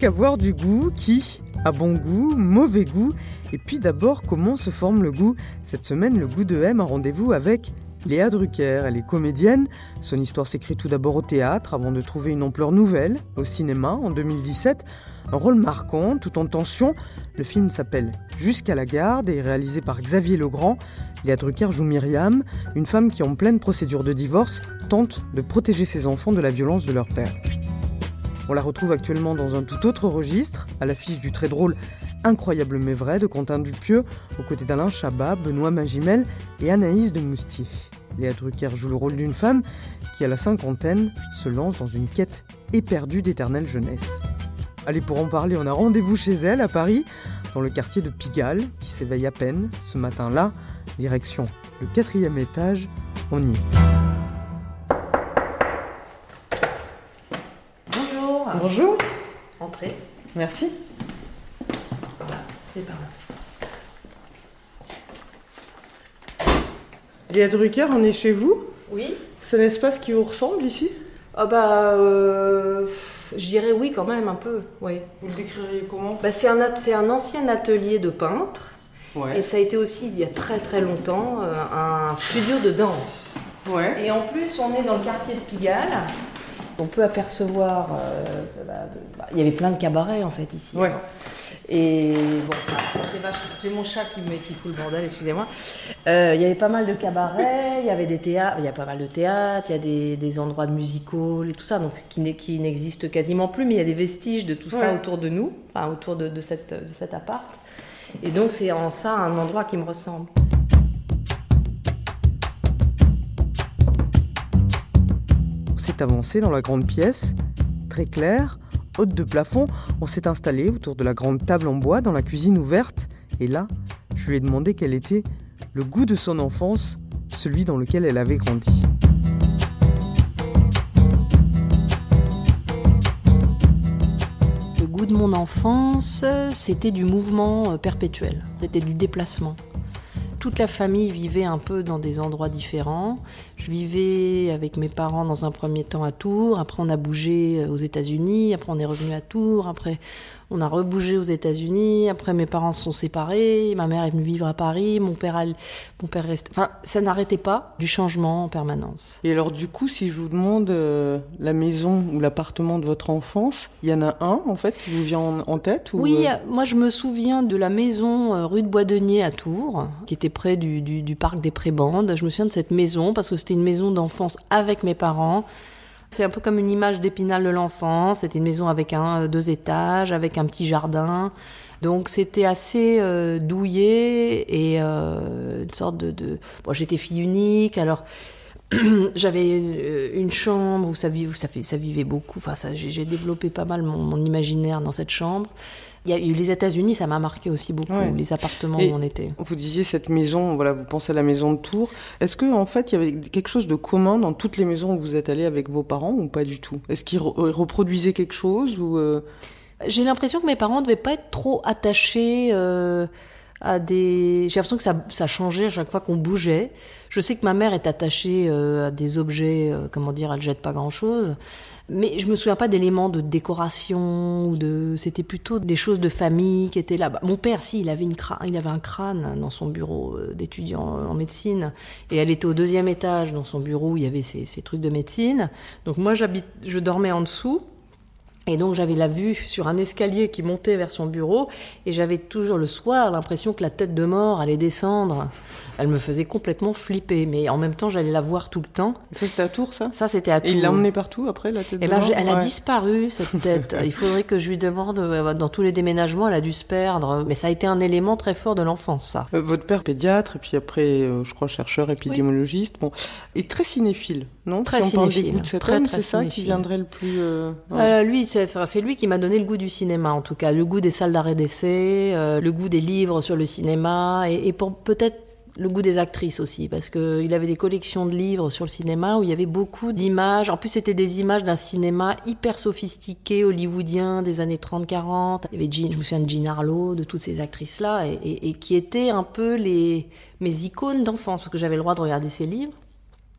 Qu'avoir du goût Qui a bon goût, mauvais goût Et puis d'abord, comment se forme le goût Cette semaine, le goût de M a rendez-vous avec Léa Drucker. Elle est comédienne. Son histoire s'écrit tout d'abord au théâtre avant de trouver une ampleur nouvelle au cinéma en 2017. Un rôle marquant, tout en tension. Le film s'appelle Jusqu'à la garde et est réalisé par Xavier Legrand. Léa Drucker joue Myriam, une femme qui, en pleine procédure de divorce, tente de protéger ses enfants de la violence de leur père. On la retrouve actuellement dans un tout autre registre, à l'affiche du très drôle Incroyable mais vrai de Quentin Dupieux, aux côtés d'Alain Chabat, Benoît Magimel et Anaïs de Moustier. Léa Drucker joue le rôle d'une femme qui, à la cinquantaine, se lance dans une quête éperdue d'éternelle jeunesse. Allez, pour en parler, on a rendez-vous chez elle, à Paris, dans le quartier de Pigalle, qui s'éveille à peine ce matin-là. Direction le quatrième étage, on y est. Bonjour. Bonjour, Entrez. merci. C'est par là. Léa Drucker, on est chez vous Oui. C'est un espace qui vous ressemble ici? Ah bah, euh, je dirais oui quand même un peu. Oui. Vous le décririez comment? Bah, c'est un, at- c'est un ancien atelier de peintre Ouais. et ça a été aussi il y a très très longtemps euh, un studio de danse. Ouais. Et en plus, on est dans le quartier de Pigalle. On peut apercevoir, euh, bah, bah, il y avait plein de cabarets en fait ici. Ouais. Et bon, c'est mon chat qui me qui fout le bordel, excusez-moi. Euh, Il y avait pas mal de cabarets, il y avait des théâtres, il y a pas mal de théâtres, il y a des, des endroits de musical et tout ça, donc qui, n'existent quasiment plus, mais il y a des vestiges de tout ça autour de nous, enfin autour de, de cette, de cet appart. Et donc c'est en ça un endroit qui me ressemble. Avancé dans la grande pièce, très claire, haute de plafond. On s'est installé autour de la grande table en bois dans la cuisine ouverte. Et là, je lui ai demandé quel était le goût de son enfance, celui dans lequel elle avait grandi. Le goût de mon enfance, c'était du mouvement euh, perpétuel, c'était du déplacement. Toute la famille vivait un peu dans des endroits différents. Je vivais avec mes parents dans un premier temps à Tours, après on a bougé euh, aux États-Unis, après on est revenu à Tours, après on a rebougé aux États-Unis, après mes parents se sont séparés, ma mère est venue vivre à Paris, mon père, a- mon père reste... Enfin, ça n'arrêtait pas du changement en permanence. Et alors du coup, si je vous demande euh, la maison ou l'appartement de votre enfance, il y en a un en fait qui vous vient en, en tête ou, Oui, euh, moi je me souviens de la maison euh, rue de Bois-Denier à Tours, qui était près du, du- du parc des Prébandes. Je me souviens de cette maison parce que c'était une maison d'enfance avec mes parents. C'est un peu comme une image d'épinal de l'enfance. C'était une maison avec un, euh, deux étages, avec un petit jardin. Donc c'était assez euh, douillet et euh, une sorte de... de... Bon, j'étais fille unique, alors j'avais une, une chambre où ça, où ça, ça vivait beaucoup. Enfin, j'ai, développé pas mal mon imaginaire dans cette chambre. Il y a eu les États-Unis, ça m'a marqué aussi beaucoup, Ouais. les appartements Et- où on était. Vous disiez cette maison, voilà, vous pensez à la maison de Tours. Est-ce que en fait il y avait quelque chose de commun dans toutes les maisons où vous êtes allé avec vos parents ou pas du tout? Est-ce qu'ils re- reproduisaient quelque chose ou euh, J'ai l'impression que mes parents ne devaient pas être trop attachés euh, à des. J'ai l'impression que ça, ça changeait à chaque fois qu'on bougeait. Je sais que ma mère est attachée euh, à des objets, comment dire, elle jette pas grand-chose. Mais je me souviens pas d'éléments de décoration ou de. C'était plutôt des choses de famille qui étaient là. Mon père, si, il avait une crâne, il avait un crâne dans son bureau euh, d'étudiant en médecine, et elle était au deuxième étage dans son bureau où il y avait ces trucs de médecine. Donc moi, j'habite, je dormais en dessous. Et donc j'avais la vue sur un escalier qui montait vers son bureau et j'avais toujours le soir l'impression que la tête de mort allait descendre. Elle me faisait complètement flipper, mais en même temps j'allais la voir tout le temps. Ça, c'était à Tours, ça? Ça c'était à Et Tours. il l'a emmené partout après, la tête Eh de ben, mort elle a disparu cette tête. Il faudrait que je lui demande. euh, Dans tous les déménagements, elle a dû se perdre. Mais ça a été un élément très fort de l'enfance, ça. Euh, Votre père pédiatre, et puis après, euh, je crois, chercheur épidémiologiste, bon, et très cinéphile, non? Très Si on parle des cinéphile, goûts de cet très, homme, très c'est ça qui viendrait le plus... euh. Euh, lui, c'est lui qui m'a donné le goût du cinéma, en tout cas, le goût des salles d'arrêt d'essai, euh, le goût des livres sur le cinéma, et, peut-être le goût des actrices aussi, parce que il avait des collections de livres sur le cinéma où il y avait beaucoup d'images. En plus, c'était des images d'un cinéma hyper sophistiqué, hollywoodien des années 30-40. Il y avait Jean, je me souviens de Jean Harlow, de toutes ces actrices-là, et, et- et qui étaient un peu les mes icônes d'enfance, parce que j'avais le droit de regarder ces livres.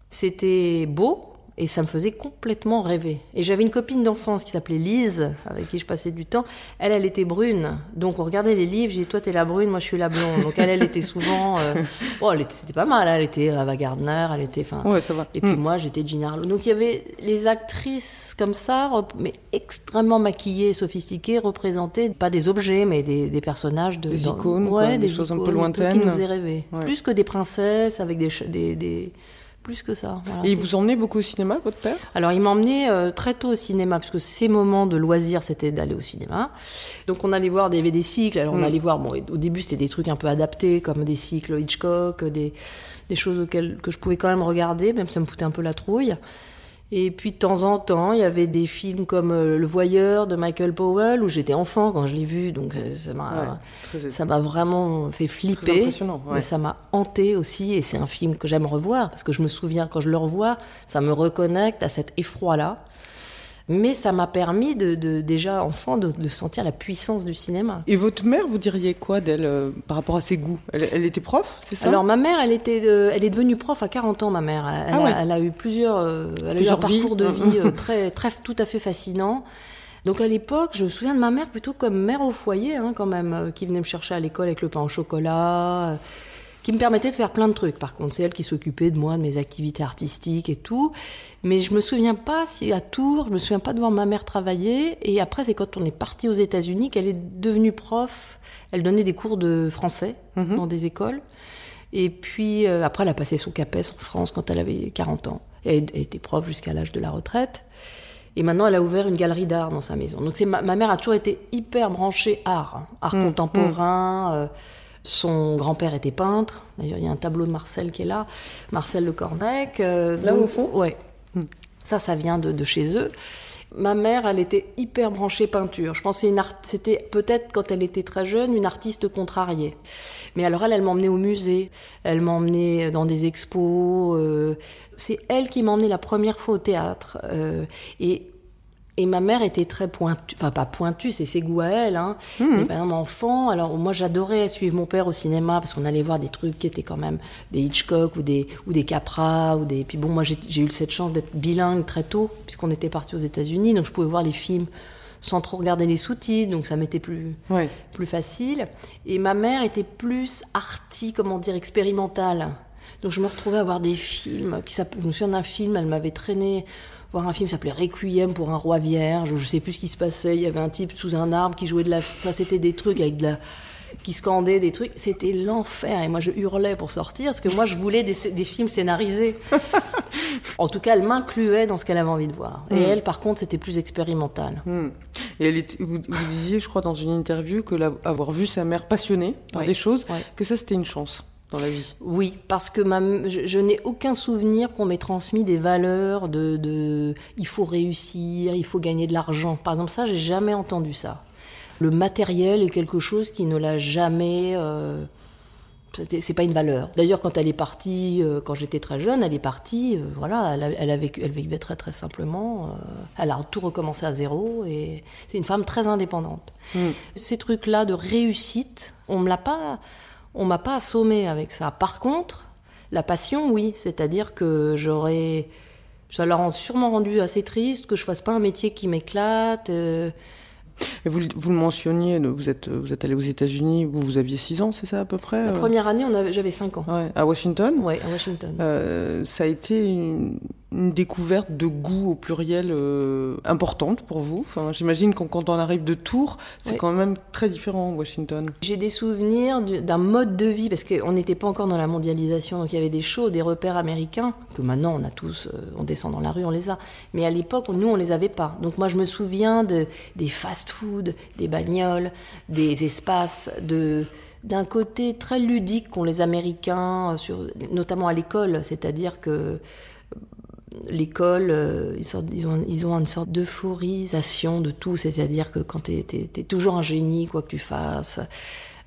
C'était beau et ça me faisait complètement rêver. Et j'avais une copine d'enfance qui s'appelait Lise, avec qui je passais du temps. Elle, elle était brune. Donc on regardait les livres, j'ai dit, toi t'es la brune, moi je suis la blonde. Donc elle, elle était souvent... euh, Oh, elle était- pas mal, hein. elle était Ava Gardner, elle était... Ouais, ça va. et puis Hmm. moi, j'étais Jean Harlow. Donc il y avait les actrices comme ça, mais extrêmement maquillées sophistiquées, représentaient pas des objets, mais des, des personnages de... Des dans- icônes, ouais, quoi, des des choses un peu lointaines. qui nous faisaient rêver. Ouais. Plus que des princesses avec des... ch- des, des- Plus que ça. voilà. Et il vous emmenait beaucoup au cinéma, votre père? Alors, il m'emmenait euh, très tôt au cinéma, parce que ses moments de loisirs, c'était d'aller au cinéma. Donc, on allait voir des, des cycles. Alors, on Mm. allait voir, bon, au début, c'était des trucs un peu adaptés, comme des cycles Hitchcock, des, des choses auxquelles que je pouvais quand même regarder, même si ça me foutait un peu la trouille. Et puis, de temps en temps, il y avait des films comme euh, Le Voyeur de Michael Powell, où j'étais enfant quand je l'ai vu, donc euh, ça m'a m'a vraiment fait flipper. impressionnant. ouais. Mais ça m'a hanté aussi, et c'est un film que j'aime revoir, parce que je me souviens, quand je le revois, ça me reconnecte à cet effroi-là. Mais ça m'a permis, de, de- déjà enfant, de, de sentir la puissance du cinéma. Et votre mère, vous diriez quoi d'elle euh, par rapport à ses goûts? Elle, elle était prof, c'est ça? Alors ma mère, elle était, euh, elle est devenue prof à 40 ans. Ma mère, elle, Ah a, ouais. elle a eu plusieurs, euh, elle a eu un Plusieurs vies. parcours de vie euh, très, très, tout à fait fascinant. Donc à l'époque, je me souviens de ma mère plutôt comme mère au foyer, hein, quand même, qui venait me chercher à l'école avec le pain au chocolat, qui me permettait de faire plein de trucs. Par contre, c'est elle qui s'occupait de moi, de mes activités artistiques et tout. Mais je me souviens pas si à Tours, je me souviens pas de voir ma mère travailler. Et après, c'est quand on est parti aux États-Unis qu'elle est devenue prof. Elle donnait des cours de français Mhm. dans des écoles. Et puis euh, après, elle a passé son CAPES en France quand elle avait 40 ans. Et elle était prof jusqu'à l'âge de la retraite. Et maintenant, elle a ouvert une galerie d'art dans sa maison. Donc, c'est ma, ma mère a toujours été hyper branchée art, hein. art Mm, contemporain. euh, son grand-père était peintre. D'ailleurs, il y a un tableau de Marcel qui est là, Marcel Le Cornec. euh, Là, donc- au fond Ouais. Mm. Ça, ça vient de, de chez eux. Ma mère, elle était hyper branchée peinture. Je pensais une art... c'était peut-être quand elle était très jeune une artiste contrariée. Mais alors elle, elle m'emmenait au musée, elle m'emmenait dans des expos. euh, C'est elle qui m'emmenait la première fois au théâtre. euh, et et ma mère était très pointue, enfin pas pointue, c'est ses goûts à elle. Hein. Mais par exemple, enfant, alors moi j'adorais suivre mon père au cinéma parce qu'on allait voir des trucs qui étaient quand même des Hitchcock ou des ou des Capra ou des. Puis bon, moi j'ai eu cette chance d'être bilingue très tôt puisqu'on était parti aux États-Unis, donc je pouvais voir les films sans trop regarder les sous-titres, donc ça m'était plus plus facile. Et ma mère était plus arty, comment dire, expérimentale. Donc je me retrouvais à voir des films qui. Je me souviens d'un film, elle m'avait traîné voir un film qui s'appelait Requiem pour un roi vierge. Je sais plus ce qui se passait. Il y avait un type sous un arbre qui jouait de la. Enfin, c'était des trucs avec de la qui scandait des trucs, c'était l'enfer. Et moi, je hurlais pour sortir, parce que moi, je voulais des, des films scénarisés. en tout cas, elle m'incluait dans ce qu'elle avait envie de voir. Et Mm. elle, par contre, c'était plus expérimental. Hmm. Et elle était- vous, vous disiez, je crois, dans une interview, que la- avoir vu sa mère passionnée par des choses, que ça c'était une chance dans la vie. Oui, parce que ma, je, je n'ai aucun souvenir qu'on m'ait transmis des valeurs de, de il faut réussir, il faut gagner de l'argent. Par exemple, ça, j'ai jamais entendu ça. Le matériel est quelque chose qui ne l'a jamais. Euh, c'est pas une valeur. D'ailleurs, quand elle est partie, euh, quand j'étais très jeune, elle est partie. euh, voilà, elle, a, elle a vécu, elle vivait très très simplement. euh, elle a tout recommencé à zéro et c'est une femme très indépendante. Hmm. Ces trucs-là de réussite, on me l'a pas, on m'a pas assommé avec ça. Par contre, la passion, oui, c'est-à-dire que j'aurais, ça l'a sûrement rendu assez triste que je fasse pas un métier qui m'éclate. euh, Et vous, le- vous le mentionniez, vous êtes, vous êtes allé aux États-Unis, vous, vous aviez 6 ans, c'est ça à peu près La euh? première année, on avait, j'avais 5 ans. Ouais, à Washington? Ouais, à Washington. Euh, ça a été une, une découverte de goût au pluriel euh, importante pour vous enfin, J'imagine que quand on arrive de Tours, c'est Oui. quand même très différent, Washington. J'ai des souvenirs du- d'un mode de vie, parce qu'on n'était pas encore dans la mondialisation, donc il y avait des shows, des repères américains, que maintenant on a tous, euh, on descend dans la rue, on les a. Mais à l'époque, nous, on les avait pas. Donc moi, je me souviens de, des fast-food, des bagnoles, des espaces, de d'un côté très ludique qu'ont les Américains, euh, sur, notamment à l'école, c'est-à-dire que l'école, euh, ils, ils ont, ils ont une sorte d'euphorisation de tout, c'est-à-dire que quand tu es, toujours un génie, quoi que tu fasses.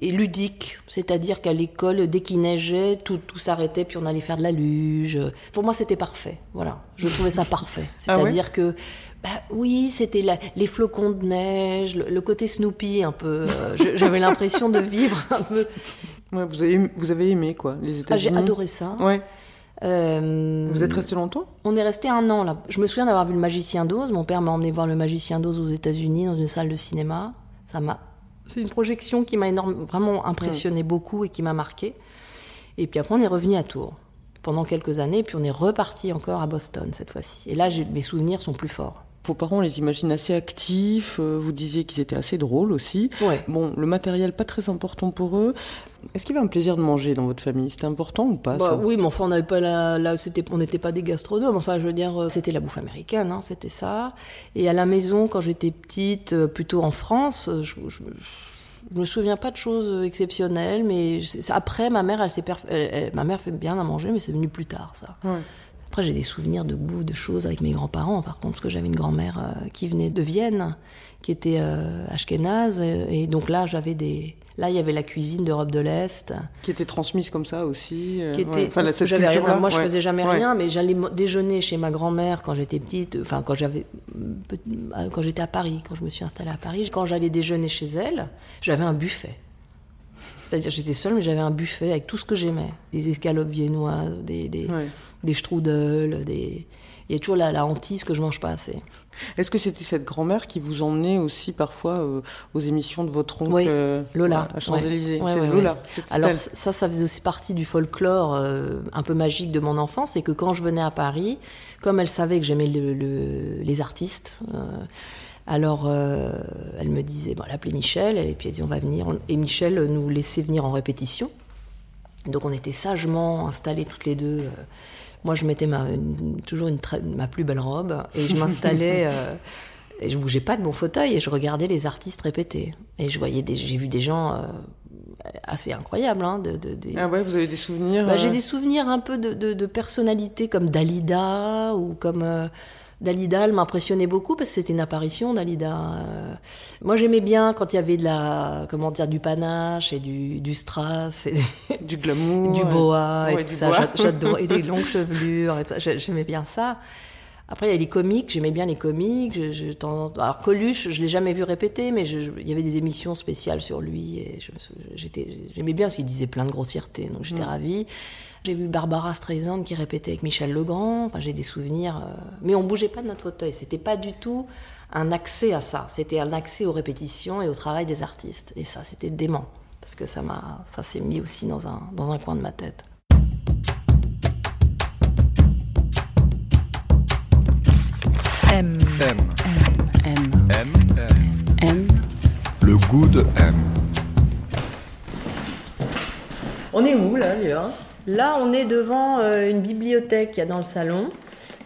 Et ludique, c'est-à-dire qu'à l'école, dès qu'il neigeait, tout, tout s'arrêtait, puis on allait faire de la luge. Pour moi, c'était parfait. Voilà, je trouvais ça parfait. Ah ouais C'est-à-dire que, bah oui, c'était les flocons de neige, le, le côté Snoopy un peu. euh, J'avais l'impression de vivre un peu. Ouais, vous, avez, vous avez aimé, quoi, les Ah, J'ai États-Unis adoré ça. Ouais. Euh, Vous êtes resté longtemps? On est resté un an là. Je me souviens d'avoir vu le Magicien d'Oz. Mon père m'a emmené voir le Magicien d'Oz aux États-Unis dans une salle de cinéma. Ça m'a. C'est une projection qui m'a vraiment impressionné beaucoup et qui m'a marqué. Et puis après, on est revenu à Tours pendant quelques années, puis on est reparti encore à Boston cette fois-ci. Et là, mes souvenirs sont plus forts. Vos parents, on les imagine assez actifs, euh, vous disiez qu'ils étaient assez drôles aussi. Ouais. Bon, le matériel, pas très important pour eux. Est-ce qu'il y avait un plaisir de manger dans votre famille? C'était important ou pas Bah, ça? oui, mais enfin, on n'avait pas la, la- c'était, on n'était pas des gastronomes. Enfin, je veux dire, euh, c'était la bouffe américaine, hein, c'était ça. Et à la maison, quand j'étais petite, euh, plutôt en France, je, je, je me souviens pas de choses exceptionnelles, mais je- après, ma mère, elle s'est ma mère fait bien à manger, mais c'est venu plus tard, ça. Ouais. Après, j'ai des souvenirs de goût, de choses avec mes grands-parents, par contre, parce que j'avais une grand-mère euh, qui venait de Vienne, qui était euh, ashkénaze, et, et donc là, j'avais des, là, il y avait la cuisine d'Europe de l'Est. Qui était transmise comme ça aussi euh, qui était ouais. Enfin, cette rien- moi je faisais jamais Ouais. rien mais j'allais déjeuner chez ma grand-mère quand j'étais petite enfin quand j'avais euh, quand j'étais à Paris quand je me suis installée à Paris. Quand j'allais déjeuner chez elle j'avais un buffet c'est-à-dire j'étais seule mais j'avais un buffet avec tout ce que j'aimais des escalopes viennoises des des, Ouais. des strudels des il y a toujours la, la hantise que je mange pas assez Est-ce que c'était cette grand-mère qui vous emmenait aussi parfois euh, aux émissions de votre oncle Oui, euh, Lola, à Champs-Élysées? Ouais. Ouais, Lola. Alors elle. ça, ça faisait aussi partie du folklore euh, un peu magique de mon enfance, c'est que quand je venais à Paris, comme elle savait que j'aimais le- le- les artistes, alors euh, elle me disait, bon, elle appelait Michel, et puis elle disait on va venir, et Michel nous laissait venir en répétition. Donc on était sagement installés toutes les deux. euh, Moi, je mettais ma, une- toujours une ma plus belle robe et je m'installais. euh, et je bougeais pas de mon fauteuil et je regardais les artistes répéter. Et je voyais des, j'ai vu des gens euh, assez incroyables. Hein, de, de- des- Ah ouais, vous avez des souvenirs Bah, J'ai des souvenirs un peu de, personnalités comme Dalida ou comme Dalida, elle m'impressionnait beaucoup parce que c'était une apparition Dalida. Euh, moi j'aimais bien quand il y avait de la comment dire du panache et du, du strass et du glamour, du boa et Ouais, tout ça. J'adore et des longues chevelures et tout ça. J'ai- J'aimais bien ça. Après, il y a les comiques, j'aimais bien les comiques. Je, je- alors, Coluche, je l'ai jamais vu répéter, mais je- il y avait des émissions spéciales sur lui. Et j'aimais bien parce qu'il disait plein de grossièretés, donc j'étais ravie. J'ai vu Barbara Streisand qui répétait avec Michel Legrand. Enfin, j'ai des souvenirs. euh, Mais on bougeait pas de notre fauteuil. C'était pas du tout un accès à ça. C'était un accès aux répétitions et au travail des artistes. Et ça, c'était dément. Parce que ça m'a, ça s'est mis aussi dans un, dans un coin de ma tête. M. M. M. M. M. M. Le goût de M. On est où là, Léa Là, on est devant euh, une bibliothèque qu'il y a dans le salon.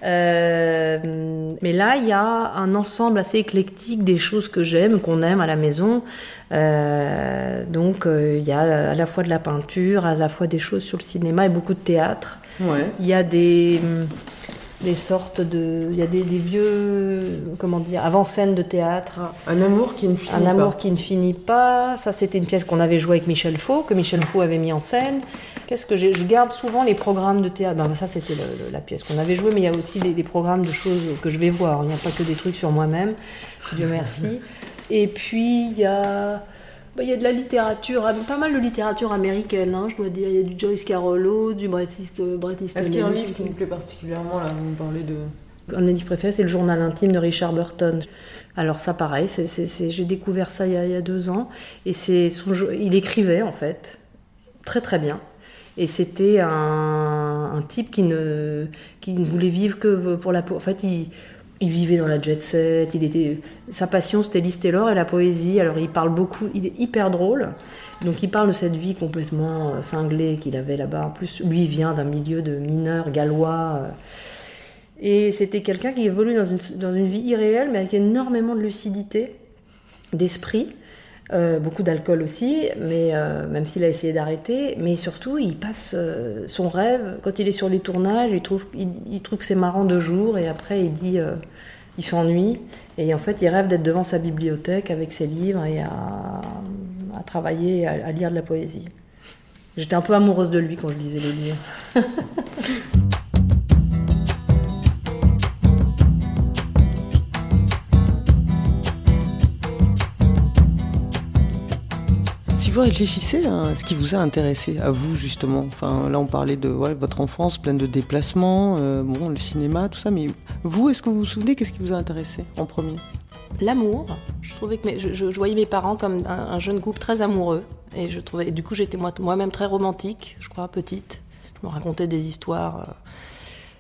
Euh, mais là, il y a un ensemble assez éclectique des choses que j'aime, qu'on aime à la maison. Euh, donc, euh, il y a à la fois de la peinture, à la fois des choses sur le cinéma et beaucoup de théâtre. Ouais. Il y a des, hum, des sortes de... Il y a des, des vieux, comment dire, avant-scènes de théâtre. Un amour qui ne finit Un pas. amour qui ne finit pas. Ça, c'était une pièce qu'on avait jouée avec Michel Faux, que Michel Faux avait mis en scène. Qu'est-ce que j'ai Je garde souvent les programmes de théâtre. Ben, ça, c'était la pièce qu'on avait jouée, mais il y a aussi des, des programmes de choses que je vais voir. Il n'y a pas que des trucs sur moi-même. Dieu merci. Et puis, il y a. ben, Il y a de la littérature, pas mal de littérature américaine, hein, je dois dire. Il y a du Joyce Carollo, du Bret East- Bret Easton Est-ce qu'il y a un livre qui vous plaît particulièrement là Vous parlez de. Un de mes livres préférés, c'est le journal intime de Richard Burton. Alors ça, pareil, j'ai découvert ça il y, a, il y a deux ans. Et c'est il écrivait, en fait, très très bien. Et c'était un, type qui ne, voulait vivre que pour la... po- En fait, il, il vivait dans la jet set, il était, sa passion c'était Liz Taylor et la poésie. Alors il parle beaucoup, il est hyper drôle. Donc il parle de cette vie complètement euh, cinglée qu'il avait là-bas. En plus, lui il vient d'un milieu de mineurs gallois. euh, Et c'était quelqu'un qui évolue dans une, dans une vie irréelle, mais avec énormément de lucidité, d'esprit. Euh, beaucoup d'alcool aussi, mais euh, même s'il a essayé d'arrêter, mais surtout il passe euh, son rêve quand il est sur les tournages, il trouve, il, trouve que c'est marrant deux jours et après il dit, il s'ennuie et en fait il rêve d'être devant sa bibliothèque avec ses livres et à, à travailler, à, à lire de la poésie. J'étais un peu amoureuse de lui quand je lisais les livres. vous réfléchissez à ce qui vous a intéressé, à vous justement, enfin là on parlait de ouais, votre enfance pleine de déplacements, euh, bon, le cinéma, tout ça, mais vous, est-ce que vous vous souvenez qu'est-ce qui vous a intéressé en premier? L'amour, je trouvais que mes- je, je- je voyais mes parents comme un, un jeune couple très amoureux. Et je trouvais, et du coup, j'étais moi- moi-même très romantique, je crois, petite. Je me racontais des histoires. euh,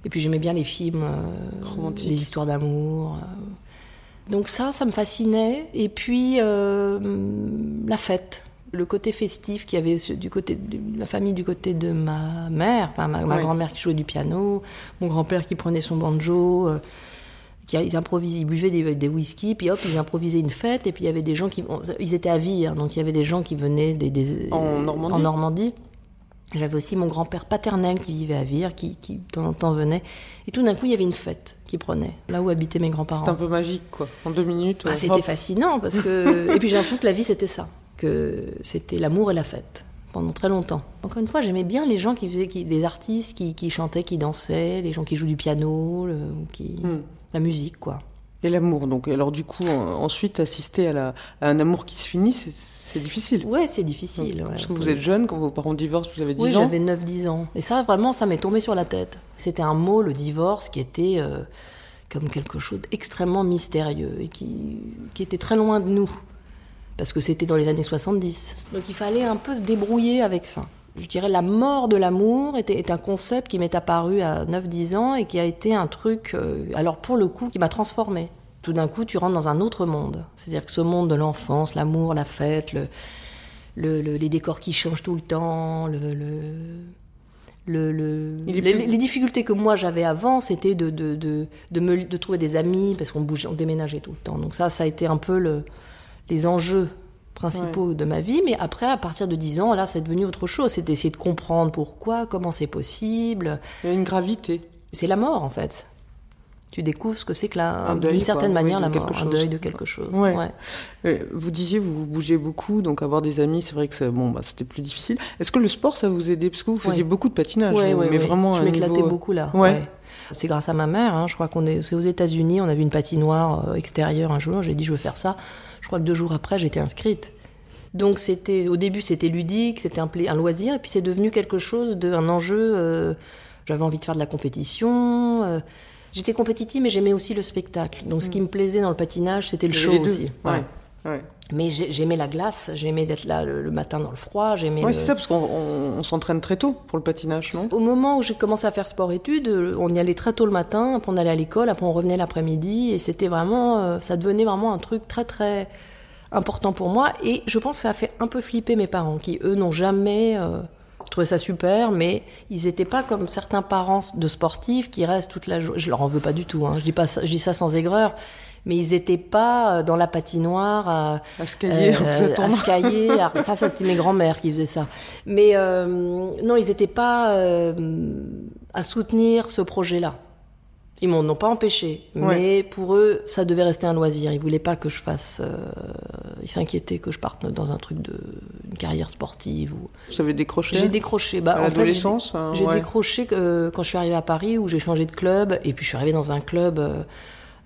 et puis j'aimais bien les films, euh, Romantiques. des histoires d'amour. euh. Donc ça, ça me fascinait. Et puis euh, la fête, le côté festif qu'il y avait du côté de la famille du côté de ma mère, enfin, ma, grand-mère qui jouait du piano, mon grand-père qui prenait son banjo. euh, qui ils improvisaient, ils buvaient des, des whisky, puis hop, ils improvisaient une fête, et puis il y avait des gens qui, on- ils étaient à Vire, donc il y avait des gens qui venaient des, des- En Normandie en Normandie. J'avais aussi mon grand-père paternel qui vivait à Vire, qui, qui de temps en temps venait, et tout d'un coup il y avait une fête qui prenait, là où habitaient mes grands-parents. C'est un peu magique quoi, en deux minutes. Ah, c'était fascinant parce que et puis j'ai l'impression que la vie c'était ça, que c'était l'amour et la fête pendant très longtemps. Encore une fois, j'aimais bien les gens qui faisaient, qui, les artistes qui, qui chantaient, qui dansaient, les gens qui jouent du piano, le- qui Hmm. la musique quoi. Et l'amour, donc alors du coup, en- ensuite assister à, la, à un amour qui se finit, c'est- difficile. Ouais, c'est Donc, difficile. ouais. Parce que vous êtes jeune, quand vos parents divorcent, vous avez 10 Oui, ans. j'avais 9-10 ans. Et ça, vraiment, ça m'est tombé sur la tête. C'était un mot, le divorce, qui était euh, comme quelque chose d'extrêmement mystérieux et qui, qui était très loin de nous. Parce que c'était dans les années 70. Donc il fallait un peu se débrouiller avec ça. Je dirais la mort de l'amour était, est un concept qui m'est apparu à 9-10 ans et qui a été un truc, euh, alors pour le coup, qui m'a transformée. Tout d'un coup, tu rentres dans un autre monde. C'est-à-dire que ce monde de l'enfance, l'amour, la fête, le, le- le- les décors qui changent tout le temps, le, le- les, difficultés que moi j'avais avant, c'était de, de, de, de, me, de trouver des amis, parce qu'on bougeait, on déménageait tout le temps. Donc ça, ça a été un peu le, les enjeux principaux de ma vie. Mais après, à partir de 10 ans, là, c'est devenu autre chose. C'est d'essayer de comprendre pourquoi, comment c'est possible. Il y a une gravité. C'est la mort, en fait. Tu découvres ce que c'est que la, d'une certaine Oui, manière, la mort, un deuil de quelque chose. Ouais. ouais. Euh, Vous disiez, vous bougez beaucoup, donc avoir des amis, c'est vrai que ça- bon, bah, c'était plus difficile. Est-ce que le sport, ça vous aidait? Parce que vous faisiez beaucoup de patinage, ouais, mais vraiment je m'éclatais niveau... euh, beaucoup là. C'est grâce à ma mère. hein. Je crois qu'on est, c'est aux États-Unis. On a vu une patinoire euh, extérieure un jour. J'ai dit je veux faire ça. Je crois que deux jours après j'étais inscrite. Donc c'était au début c'était ludique, c'était un, un loisir, et puis c'est devenu quelque chose de un enjeu. euh, J'avais envie de faire de la compétition. euh, J'étais compétitive, mais j'aimais aussi le spectacle. Donc ce qui me plaisait dans le patinage, c'était le show aussi. Ouais. Ouais. Mais j'ai- j'aimais la glace, j'aimais d'être là le, matin dans le froid, j'aimais. Le- c'est ça, parce qu'on on- on s'entraîne très tôt pour le patinage, non? Au moment où j'ai commencé à faire sport-études, euh, on y allait très tôt le matin, après on allait à l'école, après on revenait l'après-midi, et c'était vraiment, euh, ça devenait vraiment un truc très très important pour moi. Et je pense que ça a fait un peu flipper mes parents, qui eux n'ont jamais euh, trouvé ça super, mais ils n'étaient pas comme certains parents de sportifs qui restent toute la journée. Je leur en veux pas du tout, hein, je dis pas, ça- je dis ça sans aigreur. Mais ils n'étaient pas euh, dans la patinoire à, À se euh, à attendre. se ça, ça c'était mes grands-mères qui faisaient ça. Mais euh, non, ils n'étaient pas à soutenir ce projet-là. Ils m'en ont pas empêché, Ouais. mais pour eux, ça devait rester un loisir. Ils voulaient pas que je fasse. euh, ils s'inquiétaient que je parte dans un truc de une carrière sportive. Ou... Vous avez décroché J'ai décroché. Bah, à j'ai- hein, ouais. décroché euh, quand je suis arrivée à Paris où j'ai changé de club et puis je suis arrivée dans un club euh,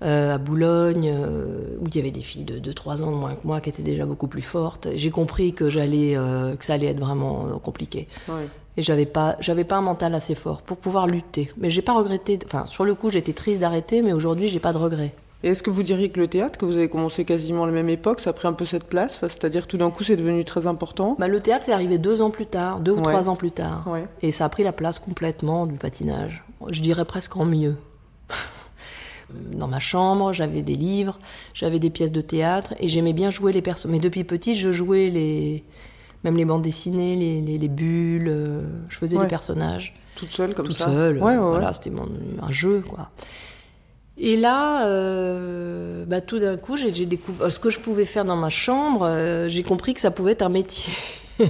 à Boulogne euh, où il y avait des filles de, de 3 ans de moins que moi qui étaient déjà beaucoup plus fortes. J'ai compris que j'allais euh, que ça allait être vraiment euh, compliqué Ouais. et j'avais pas j'avais pas un mental assez fort pour pouvoir lutter. Mais j'ai pas regretté. Enfin sur le coup j'étais triste d'arrêter mais aujourd'hui j'ai pas de regrets. Et est-ce que vous diriez que le théâtre, que vous avez commencé quasiment à la même époque, ça a pris un peu cette place? Enfin, C'est-à-dire tout d'un coup c'est devenu très important? Bah, le théâtre, c'est arrivé deux ans plus tard, deux ou Ouais. trois ans plus tard. Ouais. Et ça a pris la place complètement du patinage. Je dirais presque en mieux. Dans ma chambre, j'avais des livres, j'avais des pièces de théâtre et j'aimais bien jouer les personnes. Mais depuis petit, je jouais les, même les bandes dessinées, les, les, les bulles. euh, je faisais Ouais. des personnages Toute seule comme toute ça seule. Ouais, ouais, ouais. Voilà, c'était mon- un jeu, quoi. Et là, euh, bah, tout d'un coup, j'ai j'ai découvert ce que je pouvais faire dans ma chambre. euh, j'ai compris que ça pouvait être un métier.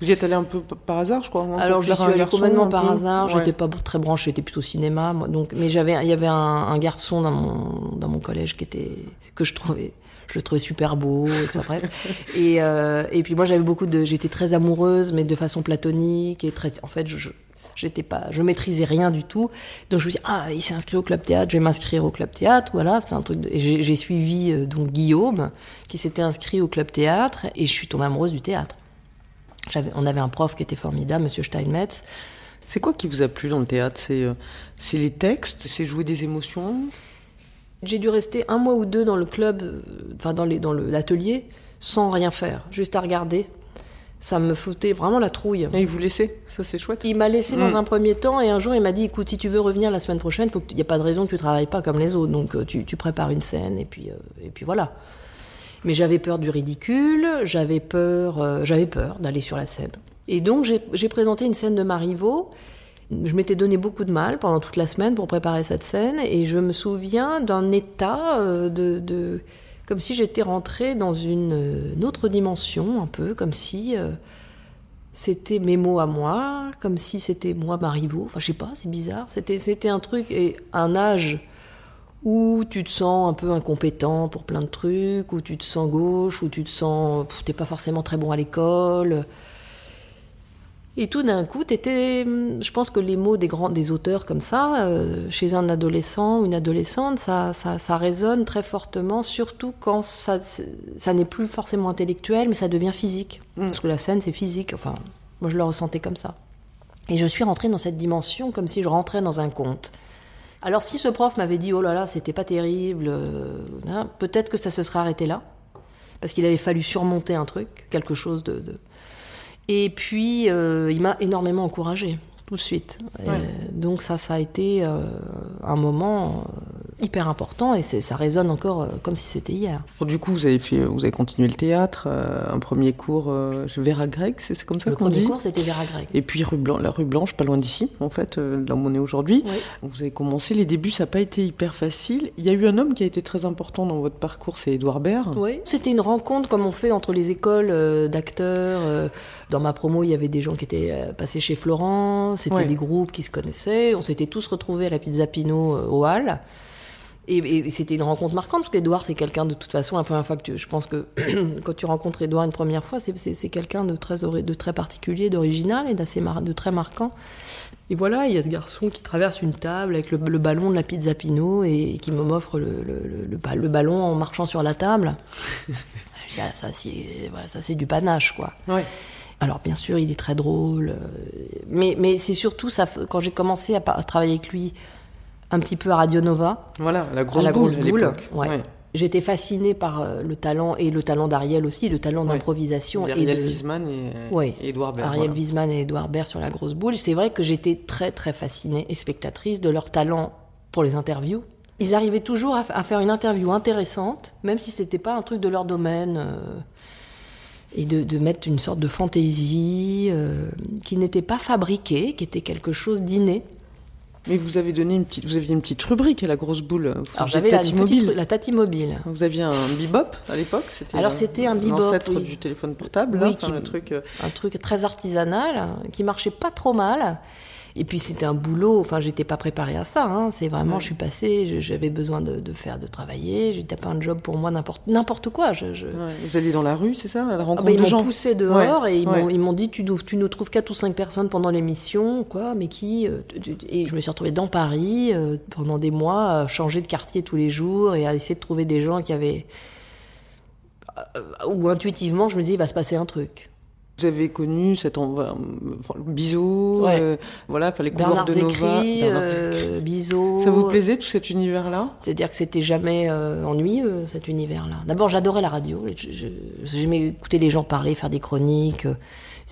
Vous y êtes allé un peu par hasard, je crois Alors plaire suis allée garçon, complètement par peu hasard. Ouais. J'étais pas très branchée, j'étais plutôt cinéma, moi. Donc, mais j'avais, il y avait un, un garçon dans mon dans mon collège qui était que je trouvais je le trouvais super beau, et tout ça, bref. Et, euh, et puis moi j'avais beaucoup de, j'étais très amoureuse, mais de façon platonique et très, en fait je, je- j'étais pas, je maîtrisais rien du tout. Donc je me suis dit, ah il s'est inscrit au club théâtre, je vais m'inscrire au club théâtre, voilà, c'était un truc. De, j'ai suivi euh, donc Guillaume qui s'était inscrit au club théâtre et je suis tombée amoureuse du théâtre. On avait un prof qui était formidable, Monsieur Steinmetz. C'est quoi qui vous a plu dans le théâtre? C'est euh, c'est les textes C'est jouer des émotions? J'ai dû rester un mois ou deux dans le club, euh, enfin dans l'atelier, sans rien faire, juste à regarder. Ça me foutait vraiment la trouille. Et ils vous laissaient Ça, c'est chouette. Il m'a laissé Mm. dans un premier temps et un jour il m'a dit écoute si tu veux revenir la semaine prochaine, il n'y a pas de raison que tu travailles pas comme les autres, donc euh, tu, tu prépares une scène et puis euh, et puis voilà. Mais j'avais peur du ridicule, j'avais peur, euh, j'avais peur d'aller sur la scène. Et donc j'ai présenté une scène de Marivaux. Je m'étais donné beaucoup de mal pendant toute la semaine pour préparer cette scène et je me souviens d'un état euh, de, de comme si j'étais rentrée dans une, euh, autre dimension un peu, comme si c'était mes mots à moi, comme si c'était moi Marivaux. Enfin, je sais pas, c'est bizarre. C'était, c'était un truc et un âge où tu te sens un peu incompétent pour plein de trucs, où tu te sens gauche, où tu te sens, t'es pas forcément très bon à l'école. Et tout d'un coup, t'étais, hum, je pense que les mots des grands, des auteurs comme ça, euh, chez un adolescent ou une adolescente, ça, ça, ça résonne très fortement, surtout quand ça, ça n'est plus forcément intellectuel, mais ça devient physique. Mm. Parce que la scène, c'est physique. Enfin, moi, je le ressentais comme ça. Et je suis rentrée dans cette dimension comme si je rentrais dans un conte. Alors, si ce prof m'avait dit, oh là là, c'était pas terrible, euh, hein, peut-être que ça se serait arrêté là. Parce qu'il avait fallu surmonter un truc, quelque chose de. de- Et puis, euh, il m'a énormément encouragée, tout de suite. Donc, ça, ça a été euh, un moment hyper important et ça résonne encore euh, comme si c'était hier. Du coup, vous avez, fait, vous avez continué le théâtre, euh, un premier cours euh, chez Vera Gregg, c'est comme ça Le qu'on premier dit cours, c'était Vera Gregg. Et puis rue la rue Blanche, pas loin d'ici, en fait, là où on est aujourd'hui. Oui. Vous avez commencé, les débuts, ça n'a pas été hyper facile. Il y a eu un homme qui a été très important dans votre parcours, c'est Édouard Baird. Oui, c'était une rencontre comme on fait entre les écoles d'acteurs. dans ma promo, il y avait des gens qui étaient passés chez Florent, c'était des groupes qui se connaissaient. On s'était tous retrouvés à la Pizza Pino au Hall. Et, et c'était une rencontre marquante parce qu'Edouard, c'est quelqu'un de toute façon, la première fois que tu- je pense que quand tu rencontres Edouard une première fois, c'est- quelqu'un de très, de très particulier, d'original et d'assez de très marquant. Et voilà, il y a ce garçon qui traverse une table avec le, le ballon de la pizza Pino et, qui m'offre le, le- le- le ba- le ballon en marchant sur la table. Je dis, ah, ça, c'est voilà, du panache, quoi. Ouais. Alors bien sûr, il est très drôle, euh, mais, mais c'est surtout ça, quand j'ai commencé à travailler avec lui un petit peu à Radio Nova, Voilà, la grosse la boule grosse boule, ouais. j'étais fascinée par euh, le talent, et le talent d'Ariel aussi, le talent Ouais. d'improvisation. Et Ariel de... Wiesman et, Édouard Baird. Ariel voilà. Wiesman et Edouard Baird sur la grosse boule. C'est vrai que j'étais très très fascinée et spectatrice de leur talent pour les interviews. Ils arrivaient toujours à, à faire une interview intéressante, même si c'était pas un truc de leur domaine, euh, et de, de mettre une sorte de fantaisie euh, qui n'était pas fabriquée, qui était quelque chose d'inné. Mais vous avez donné une petite, vous aviez une petite rubrique à la grosse boule. Vous Alors j'avais la, Mobile. la Tati Mobile. Vous aviez un bebop à l'époque c'était Alors, c'était un bebop, L'ancêtre oui. du téléphone portable, Oui, là, qui- enfin, le truc. euh, un truc très artisanal qui marchait pas trop mal. Et puis c'était un boulot, enfin j'étais pas préparée à ça. Hein. C'est vraiment, Ouais. je suis passée, j'avais besoin de, de faire, de travailler. J'étais pas un job pour moi n'importe n'importe quoi. Je, je- ouais. Vous alliez dans la rue, c'est ça, à la Ah rencontre bah, ils de m'ont gens. poussé dehors Ouais, et ils m'ont ils m'ont dit tu nous, tu nous trouves quatre ou cinq personnes pendant l'émission quoi mais qui euh, et je me suis retrouvée dans Paris euh, pendant des mois à changer de quartier tous les jours et à essayer de trouver des gens qui avaient euh, où intuitivement je me disais il va se passer un truc Vous avez connu cet envoi, Bizot, Ouais. euh, voilà, enfin, les couleurs Bernard de Nova. Bernard euh. Bizot. Ça vous plaisait tout cet univers-là? C'est-à-dire que c'était jamais euh, ennuyeux cet univers-là. D'abord, j'adorais la radio. J'aimais écouter les gens parler, faire des chroniques. euh,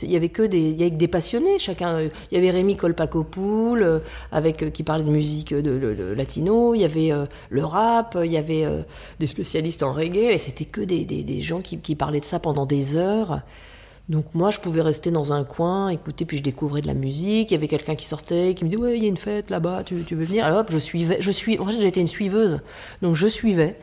Il y avait que des, il y avait que des passionnés. Chacun. euh, Il y avait Rémi Colpacopoul euh, avec euh, qui parlait de musique euh, de, de- de latino. Il y avait euh, le rap. Il y avait euh, des spécialistes en reggae. Et c'était que des, des, des gens qui, qui parlaient de ça pendant des heures. Donc moi, je pouvais rester dans un coin, écouter, puis je découvrais de la musique. Il y avait quelqu'un qui sortait, qui me disait ouais, il y a une fête là-bas, tu, veux venir? Alors hop, je suivais. Je suis. En fait, j'étais une suiveuse, donc je suivais.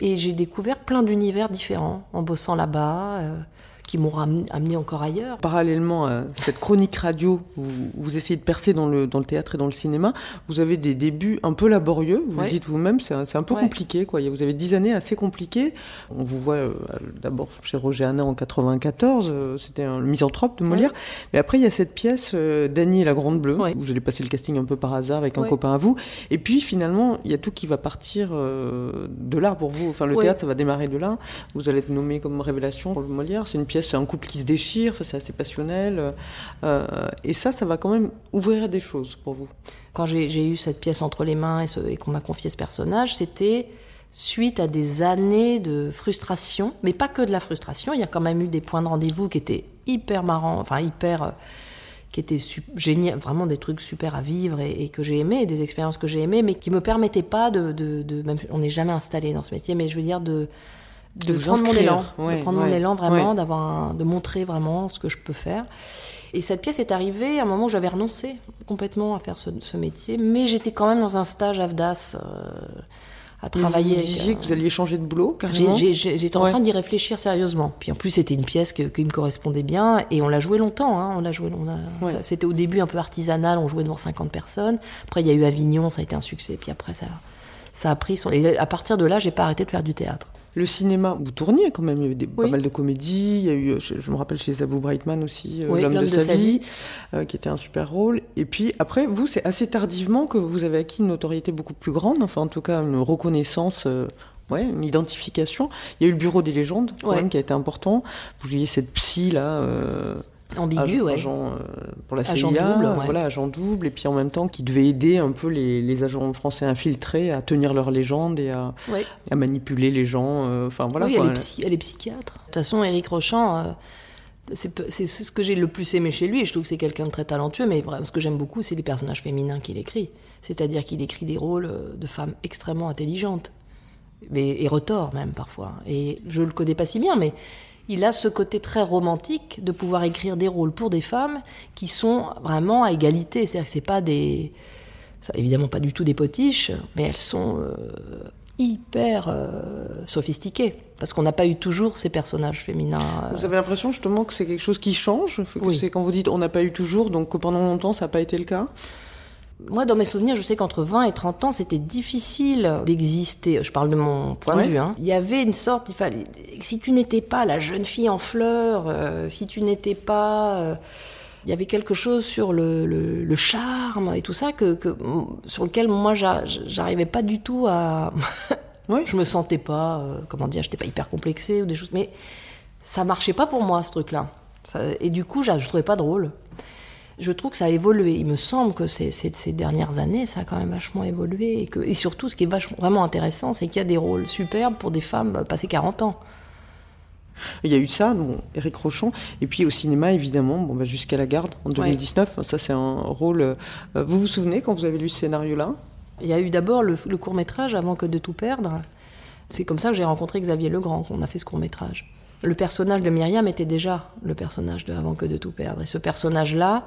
Et j'ai découvert plein d'univers différents en bossant là-bas, euh, qui m'ont amené encore ailleurs. Parallèlement à cette chronique radio, vous, vous essayez de percer dans le, dans le théâtre et dans le cinéma. Vous avez des débuts un peu laborieux, vous Ouais. le dites vous-même, c'est un, un peu Ouais. compliqué. Quoi. Vous avez dix années assez compliquées. On vous voit euh, d'abord chez Roger Hanin en 94, euh, c'était un le misanthrope de Molière. Mais après, il y a cette pièce euh, d'Annie et la Grande Bleue, où vous allez passer le casting un peu par hasard avec un copain à vous. Et puis finalement, il y a tout qui va partir euh, de là pour vous. Enfin, le théâtre, ça va démarrer de là. Vous allez être nommé comme révélation pour le Molière. C'est une c'est un couple qui se déchire, c'est assez passionnel. Euh, et ça, ça va quand même ouvrir des choses pour vous. Quand j'ai eu cette pièce entre les mains et, qu'on m'a confié ce personnage, c'était suite à des années de frustration, mais pas que de la frustration. Il y a quand même eu des points de rendez-vous qui étaient hyper marrants, enfin hyper, euh, qui étaient génial, vraiment des trucs super à vivre et, que j'ai aimé, des expériences que j'ai aimées, mais qui me permettaient pas de, on n'est jamais installé dans ce métier, mais je veux dire de de, De vous prendre mon élan, ouais, de prendre ouais, mon élan vraiment, ouais. d'avoir, un- de montrer vraiment ce que je peux faire. Et cette pièce est arrivée à un moment où j'avais renoncé complètement à faire ce, ce métier, mais j'étais quand même dans un stage AFDAS euh, à Et travailler. Vous avec, disiez euh, que vous alliez changer de boulot, j'ai- carrément J'étais en train d'y réfléchir sérieusement. Puis en plus, c'était une pièce que- qui me correspondait bien et on l'a joué longtemps. Hein. On l'a joué. on a- Ouais. ça- C'était au début un peu artisanal. On jouait devant 50 personnes. Après, il y a eu Avignon, ça a été un succès. Puis après, ça, ça a pris son. Et à partir de là, j'ai pas arrêté de faire du théâtre. Le cinéma, vous tourniez quand même, il y a eu des, pas mal de comédies, il y a eu, je, je me rappelle chez Zabou Brightman aussi, euh, Oui, L'homme de, sa sa vie, vie. euh, qui était un super rôle. Et puis après, vous, c'est assez tardivement que vous avez acquis une notoriété beaucoup plus grande, enfin en tout cas une reconnaissance, euh, ouais, une identification. Il y a eu le Bureau des légendes, quand Ouais. même, qui a été important. Vous jouiez cette psy là. Ambigu, agent, ouais. agent, euh, pour la Agent CIA, double, ouais. voilà, agent double, et puis en même temps qui devait aider un peu les, les agents français infiltrés à tenir leur légende et à, Ouais. à manipuler les gens. euh, Enfin voilà. oui, quoi. elle est, psy- elle est psychiatre. De toute façon, Éric Rochant, euh, c'est ce que j'ai le plus aimé chez lui. Je trouve que c'est quelqu'un de très talentueux, mais vraiment, ce que j'aime beaucoup, c'est les personnages féminins qu'il écrit. C'est-à-dire qu'il écrit des rôles de femmes extrêmement intelligentes. Mais, et retors même parfois. Et je le connais pas si bien, mais il a ce côté très romantique de pouvoir écrire des rôles pour des femmes qui sont vraiment à égalité. C'est-à-dire que c'est pas des, ça, évidemment pas du tout des potiches, mais elles sont euh, hyper euh, sophistiquées. Parce qu'on n'a pas eu toujours ces personnages féminins. euh, Vous avez l'impression justement que c'est quelque chose qui change? Que Oui. C'est quand vous dites on n'a pas eu toujours, donc que pendant longtemps ça n'a pas été le cas? Moi, dans mes souvenirs, je sais qu'entre 20 et 30 ans, c'était difficile d'exister. Je parle de mon point Ouais. de vue. hein. Il y avait une sorte, il fallait, si tu n'étais pas la jeune fille en fleurs, euh, si tu n'étais pas, euh, il y avait quelque chose sur le, le- le charme et tout ça que, que- sur lequel moi j'a- j'arrivais pas du tout à. Ouais. Je me sentais pas, euh, comment dire, j'étais pas hyper complexée ou des choses, mais ça marchait pas pour moi ce truc-là. Et du coup, je trouvais pas drôle. Je trouve que ça a évolué. Il me semble que ces, ces- ces dernières années, ça a quand même vachement évolué. Et, que, et surtout, ce qui est vachement, vraiment intéressant, c'est qu'il y a des rôles superbes pour des femmes euh, passées 40 ans. Il y a eu ça, bon, Eric Rochon, et puis au cinéma évidemment, bon, bah, jusqu'à la garde en 2019, ça c'est un rôle. euh, vous vous souvenez quand vous avez lu ce scénario-là? Il y a eu d'abord le, le court-métrage avant que de tout perdre. C'est comme ça que j'ai rencontré Xavier Legrand, qu'on a fait ce court-métrage. Le personnage de Myriam était déjà le personnage de Avant que de tout perdre. Et ce personnage-là,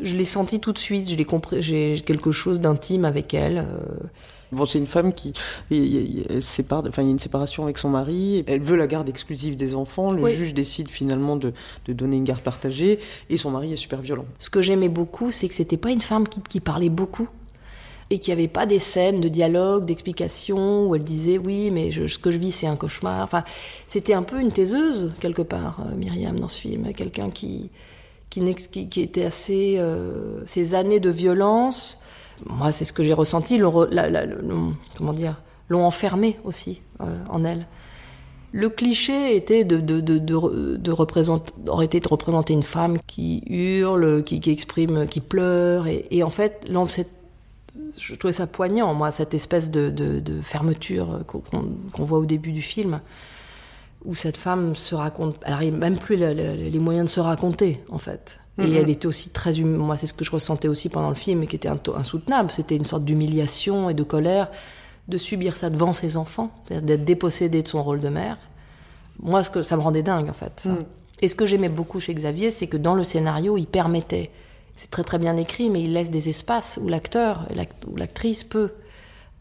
je l'ai senti tout de suite. Je l'ai compris. J'ai quelque chose d'intime avec elle. euh, Bon, c'est une femme qui elle sépare, enfin, il y a une séparation avec son mari. Elle veut la garde exclusive des enfants. Le Oui. juge décide finalement de, de donner une garde partagée, et son mari est super violent. Ce que j'aimais beaucoup, c'est que c'était pas une femme qui, qui parlait beaucoup et qu'il n'y avait pas des scènes de dialogue, d'explication où elle disait oui, mais ce que je vis c'est un cauchemar. Enfin, c'était un peu une taiseuse quelque part, euh, Myriam dans ce film, quelqu'un qui qui, était assez euh, ces années de violence. Moi, c'est ce que j'ai ressenti. l'ont comment dire, l'ont enfermée aussi euh, en elle. Le cliché était de, de, de, représenter, aurait été de représenter une femme qui hurle, qui, exprime, qui pleure. Et, et en fait, cette- je trouvais ça poignant, moi, cette espèce de, de, de fermeture qu'on qu'on voit au début du film, où cette femme se raconte, elle n'arrive même plus les moyens de se raconter, en fait. Et Mhm. elle était aussi très hum- Moi, c'est ce que je ressentais aussi pendant le film, et qui était insoutenable. C'était une sorte d'humiliation et de colère de subir ça devant ses enfants, d'être dépossédée de son rôle de mère. Moi, ce que ça me rendait dingue, en fait. ça. Mm. Et ce que j'aimais beaucoup chez Xavier, c'est que dans le scénario, il permettait. C'est très très bien écrit, mais il laisse des espaces où l'acteur l'act- ou l'actrice peut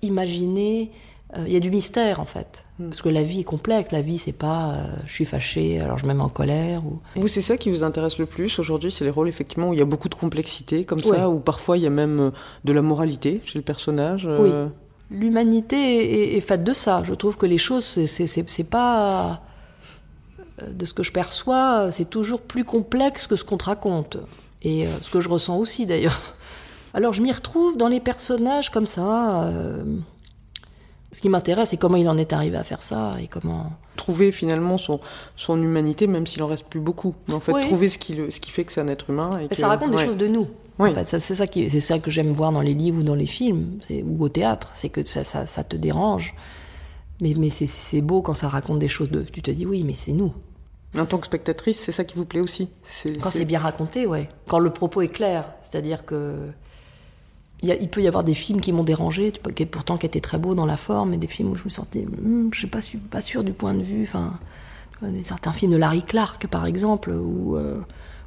imaginer. euh, Il y a du mystère en fait, Mm. parce que la vie est complexe. La vie, c'est pas euh, je suis fâchée, alors je me mets en colère. Ou... Vous, c'est ça qui vous intéresse le plus aujourd'hui C'est les rôles effectivement où il y a beaucoup de complexité comme Ouais. ça, où parfois il y a même euh, de la moralité chez le personnage. euh, L'humanité est, est- est faite de ça. Je trouve que les choses, c'est- pas de ce que je perçois, c'est toujours plus complexe que ce qu'on te raconte. Et euh, ce que je ressens aussi d'ailleurs. Alors je m'y retrouve dans les personnages comme ça. euh, ce qui m'intéresse, c'est comment il en est arrivé à faire ça et comment. Trouver finalement son, son humanité, même s'il en reste plus beaucoup. Mais en fait, Oui. trouver ce qui, le, ce qui fait que c'est un être humain. Et que- ça raconte des choses de nous. Oui. En fait, Ça, c'est ça qui, c'est ça que j'aime voir dans les livres ou dans les films, ou au théâtre, c'est que ça, ça, ça te dérange. Mais, mais c'est, c'est beau quand ça raconte des choses de. Tu te dis oui, mais c'est nous. En tant que spectatrice, c'est ça qui vous plaît aussi. Quand c'est bien raconté, ouais. Quand le propos est clair, c'est-à-dire que il, y a- il peut y avoir des films qui m'ont dérangé, qui- pourtant qui étaient très beaux dans la forme, et des films où je me sentais, Hum, je suis pas, su- pas sûre du point de vue. Enfin, certains films de Larry Clark, par exemple, où euh,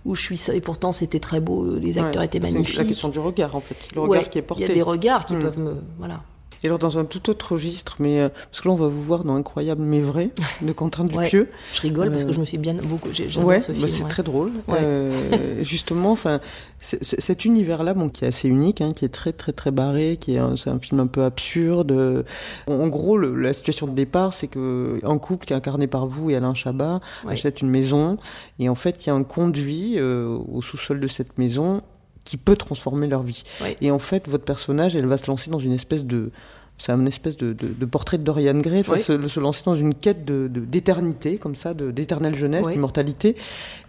où je suis et pourtant c'était très beau, les acteurs Ouais. étaient C'est magnifiques. La question du regard, en fait. Le Ouais, regard qui est porté. Il y a des regards qui Hmm. peuvent me, voilà. Et alors, dans un tout autre registre, mais euh, parce que là, on va vous voir dans Incroyable mais vrai de Quentin Ouais. Dupieux. Je rigole parce Euh, que je me suis bien beaucoup, j'ai- j'adore Ouais, ce bah, film. c'est ouais. très drôle. Ouais. Euh, justement, enfin, c'est- c'est- cet univers-là, bon, qui est assez unique, hein, qui est très très très barré, qui est, un- c'est un film un peu absurde. Euh, En gros, le- la situation de départ, c'est que un couple qui est incarné par vous et Alain Chabat Ouais. achète une maison, et en fait, il y a un conduit euh, au sous-sol de cette maison qui peut transformer leur vie. Ouais. Et en fait, votre personnage, elle va se lancer dans une espèce de c'est une espèce de, de- de portrait de Dorian Gray, se, se lancer dans une quête de- d'éternité, comme ça, d'éternelle jeunesse, d'immortalité.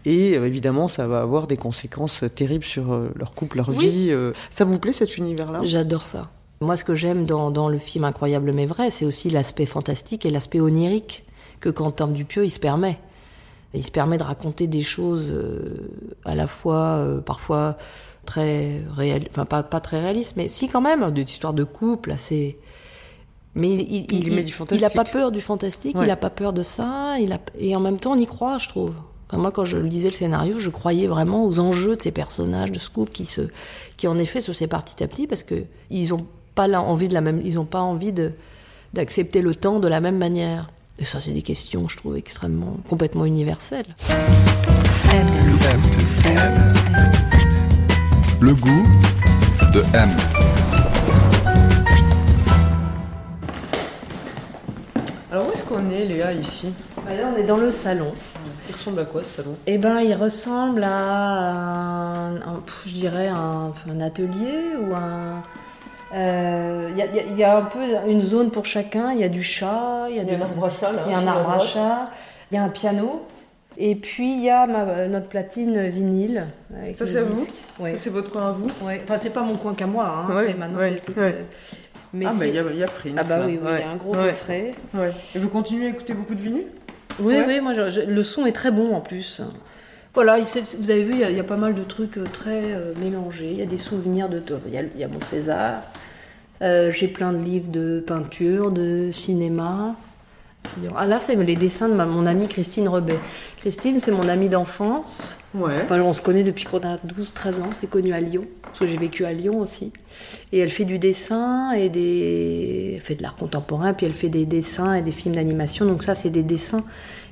Et euh, évidemment, ça va avoir des conséquences euh, terribles sur euh, leur couple, leur Oui. vie. euh. Ça vous plaît cet univers-là? J'adore ça. Moi, ce que j'aime dans, dans le film Incroyable mais vrai, c'est aussi l'aspect fantastique et l'aspect onirique que Quentin Dupieux, il se permet. Il se permet de raconter des choses euh, à la fois, euh, parfois très réel, enfin pas, pas très réalistes, mais si quand même, des histoires de couple assez. Mais il, il, Il il, met du il a pas peur du fantastique, Ouais. il a pas peur de ça, il a, et en même temps on y croit, je trouve. Enfin, moi, quand je lisais le scénario, je croyais vraiment aux enjeux de ces personnages de Scoop qui se, qui en effet se séparent petit à petit parce que ils ont pas la- envie de la même, ils ont pas envie de d'accepter le temps de la même manière. Et ça, c'est des questions, je trouve, extrêmement, complètement universelles. M. Le goût de M. Alors où est-ce qu'on est, Léa, ici? Bah là, on est dans le salon. Il ressemble à quoi ce salon? Eh ben, il ressemble à, un, je dirais, un, un atelier ou un. Euh, Il y, a- il y a- il y a un peu une zone pour chacun. Il y a du chat, il y a, du- à chat, là. il y a un arbre à chat, il y a un piano. Et puis il y a ma- notre platine vinyle. avec Ça, c'est à vous. Ouais. C'est votre coin à vous Ouais. Enfin, c'est pas mon coin qu'à moi. Hein. Ouais, maintenant. Mais ah, bah c'est- il y, a- il y a Prince. ah bah là. oui, oui, il y a un gros Ouais. coffret. Ouais. Et vous continuez à écouter beaucoup de vinyle Oui, Ouais. oui, moi, je- je- le son est très bon en plus. Voilà, vous avez vu, il y, a, il y a pas mal de trucs euh, très euh, mélangés. Il y a des souvenirs de. Il a, il y a mon César. Euh, J'ai plein de livres de peinture, de cinéma. Ah là, c'est les dessins de ma- mon amie Christine Rebet. Christine, c'est mon amie d'enfance. Ouais. Enfin, on se connaît depuis qu'on a 12-13 ans. C'est connu à Lyon, parce que j'ai vécu à Lyon aussi. Et elle fait du dessin et des. Elle fait de l'art contemporain, puis elle fait des dessins et des films d'animation. Donc, ça, c'est des dessins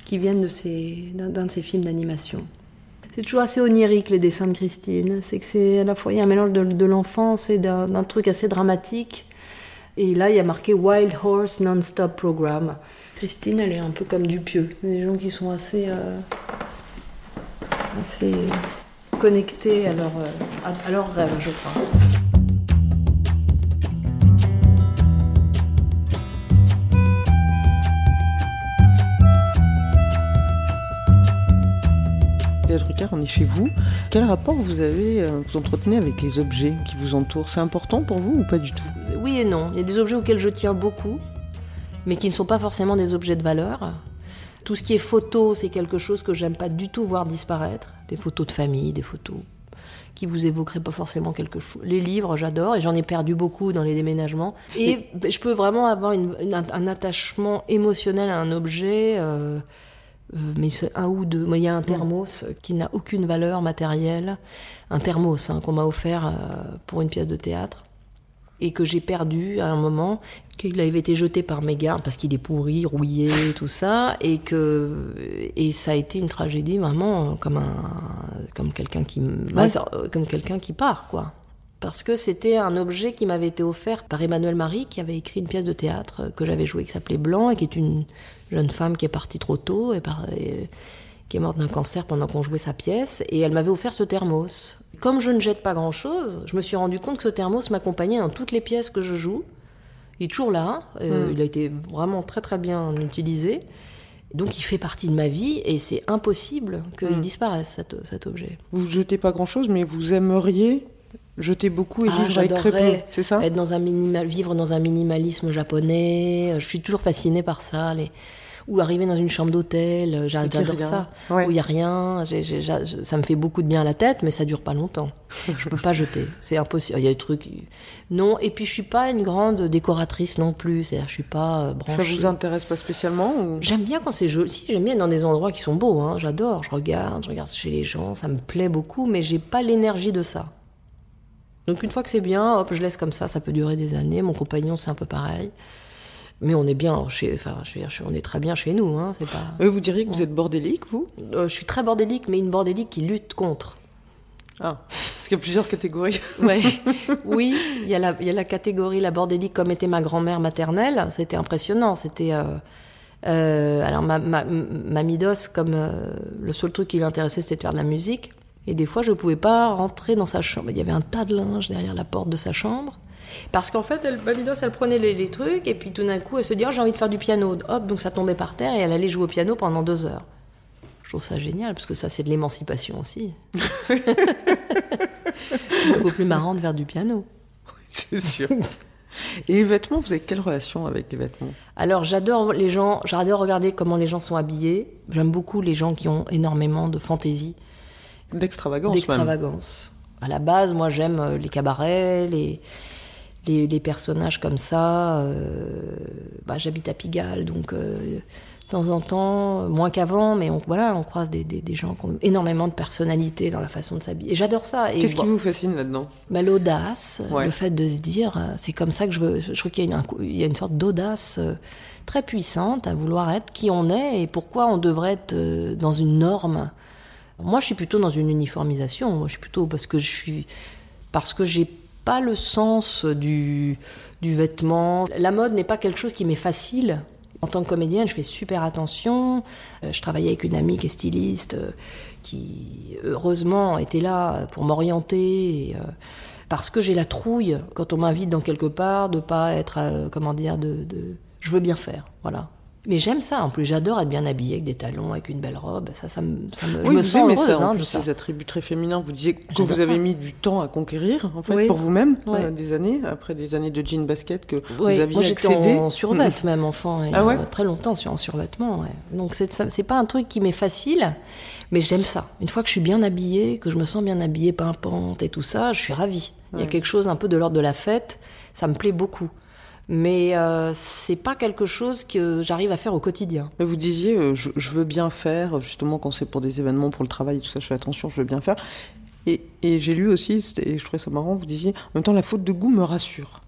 qui viennent de ces... d'un d'un de ses films d'animation. C'est toujours assez onirique, les dessins de Christine. C'est que c'est à la fois, il y a un mélange de, l'enfance et d'un truc assez dramatique. Et là, il y a marqué Wild Horse Non-Stop Program. Christine, elle est un peu comme Dupieux. Des gens qui sont assez. euh, connectés à leur, euh, à, à leurs rêves, je crois. Drucker, on est chez vous. Quel rapport vous avez, euh, vous entretenez avec les objets qui vous entourent? C'est important pour vous ou pas du tout? Oui et non. Il y a des objets auxquels je tiens beaucoup, mais qui ne sont pas forcément des objets de valeur. Tout ce qui est photo, c'est quelque chose que j'aime pas du tout voir disparaître. Des photos de famille, des photos qui vous évoqueraient pas forcément quelque chose. Les livres, j'adore, et j'en ai perdu beaucoup dans les déménagements. Et je peux vraiment avoir une- une- un attachement émotionnel à un objet. euh, mais c'est un ou deux. Il y a un thermos qui n'a aucune valeur matérielle, un thermos hein, qu'on m'a offert euh, pour une pièce de théâtre et que j'ai perdu à un moment, qu'il avait été jeté par mes gardes parce qu'il est pourri, rouillé, tout ça, et que et ça a été une tragédie vraiment euh, comme un comme quelqu'un qui bah, euh, comme quelqu'un qui part quoi. Parce que c'était un objet qui m'avait été offert par Emmanuel Marie, qui avait écrit une pièce de théâtre euh, que j'avais jouée, qui s'appelait Blanc, et qui est une jeune femme qui est partie trop tôt et, par, et qui est morte d'un cancer pendant qu'on jouait sa pièce. Et elle m'avait offert ce thermos. Comme je ne jette pas grand-chose, je me suis rendu compte que ce thermos m'accompagnait dans toutes les pièces que je joue. Il est toujours là. euh, Il a été vraiment très très bien utilisé. Donc il fait partie de ma vie et c'est impossible qu'il Mm. disparaisse cet, cet objet. Vous jetez pas grand-chose, mais vous aimeriez jeter beaucoup et Ah, vivre avec très peu. C'est ça? être dans un minimal, vivre dans un minimalisme japonais. Je suis toujours fascinée par ça. Les... Ou arriver dans une chambre d'hôtel, a j'adore ça. Ouais. Où il n'y a rien, ça me fait beaucoup de bien à la tête, mais ça dure pas longtemps. je peux pas jeter, c'est impossible. Il y a des trucs. Non, et puis je suis pas une grande décoratrice non plus. C'est-à-dire, je suis pas euh, Ça branchée. vous intéresse pas spécialement ou... J'aime bien quand c'est joli. Si, j'aime bien être dans des endroits qui sont beaux. Hein. J'adore. Je regarde, je regarde chez les gens. Ça me plaît beaucoup, mais j'ai pas l'énergie de ça. Donc une fois que c'est bien, hop, je laisse comme ça. Ça peut durer des années. Mon compagnon, c'est un peu pareil. Mais on est bien chez. Enfin, je veux dire, on est très bien chez nous. Hein. C'est pas. Vous diriez que vous êtes bordélique, vous? Euh, je suis très bordélique, mais une bordélique qui lutte contre. Ah, parce qu'il y a plusieurs catégories. Ouais. oui, il y, a la- il y a la catégorie la bordélique comme était ma grand-mère maternelle. C'était impressionnant. C'était. euh, euh, alors, ma, ma, ma Midos, comme le seul truc qui l'intéressait, c'était de faire de la musique. Et des fois, je pouvais pas rentrer dans sa chambre. Il y avait un tas de linge derrière la porte de sa chambre. Parce qu'en fait, elle, elle prenait les, les trucs, et puis tout d'un coup, elle se dit Oh, j'ai envie de faire du piano. Hop, donc ça tombait par terre, et elle allait jouer au piano pendant deux heures. Je trouve ça génial, parce que ça, c'est de l'émancipation aussi. c'est beaucoup plus marrant de faire du piano. C'est sûr. Et les vêtements, vous avez quelle relation avec les vêtements? Alors j'adore les gens, j'adore regarder comment les gens sont habillés. J'aime beaucoup les gens qui ont énormément de fantaisie, D'extravagance d'extravagance. À la base, moi j'aime euh, les cabarets, les, les, les personnages comme ça. euh, bah, J'habite à Pigalle, donc euh, de temps en temps, moins qu'avant, mais on, voilà, on croise des, des, des gens qui ont énormément de personnalité dans la façon de s'habiller. Et j'adore ça. Qu'est-ce qui vous fascine là-dedans? Bah, L'audace, Ouais. le fait de se dire, c'est comme ça que je veux. Je trouve qu'il y y a une sorte d'audace très puissante à vouloir être qui on est et pourquoi on devrait être dans une norme. Moi, je suis plutôt dans une uniformisation. Je suis plutôt parce que je suis. Parce que j'ai pas le sens du, du vêtement. La mode n'est pas quelque chose qui m'est facile. En tant que comédienne, je fais super attention. Euh, Je travaillais avec une amie qui est styliste, euh, qui heureusement était là pour m'orienter. euh, parce que j'ai la trouille, quand on m'invite dans quelque part, de pas être, comment dire, de, de- Je veux bien faire, voilà. Mais j'aime ça, en plus, j'adore être bien habillée, avec des talons, avec une belle robe. Ça, ça me, ça me- je Oui, me sens heureuse ça, en hein, plus, ces attributs très féminins. Vous disiez que vous avez ça. mis du temps à conquérir, en fait, Oui. pour vous-même, Ouais. euh, des années, après des années de jean basket que vous aviez moi j'étais accédé. en survêt même enfant, et, Ah ouais euh, très longtemps sur en survêtement. ouais. Donc c'est ça- c'est pas un truc qui m'est facile, mais j'aime ça. Une fois que je suis bien habillée, que je me sens bien habillée, pimpante et tout ça, je suis ravie. Il y a quelque chose un peu de l'ordre de la fête, ça me plaît beaucoup. Mais euh, c'est pas quelque chose que j'arrive à faire au quotidien. Vous disiez, euh, je, veux bien faire, justement, quand c'est pour des événements, pour le travail et tout ça, je fais attention, je veux bien faire. Et, et j'ai lu aussi, et je trouvais ça marrant, vous disiez, en même temps, la faute de goût me rassure.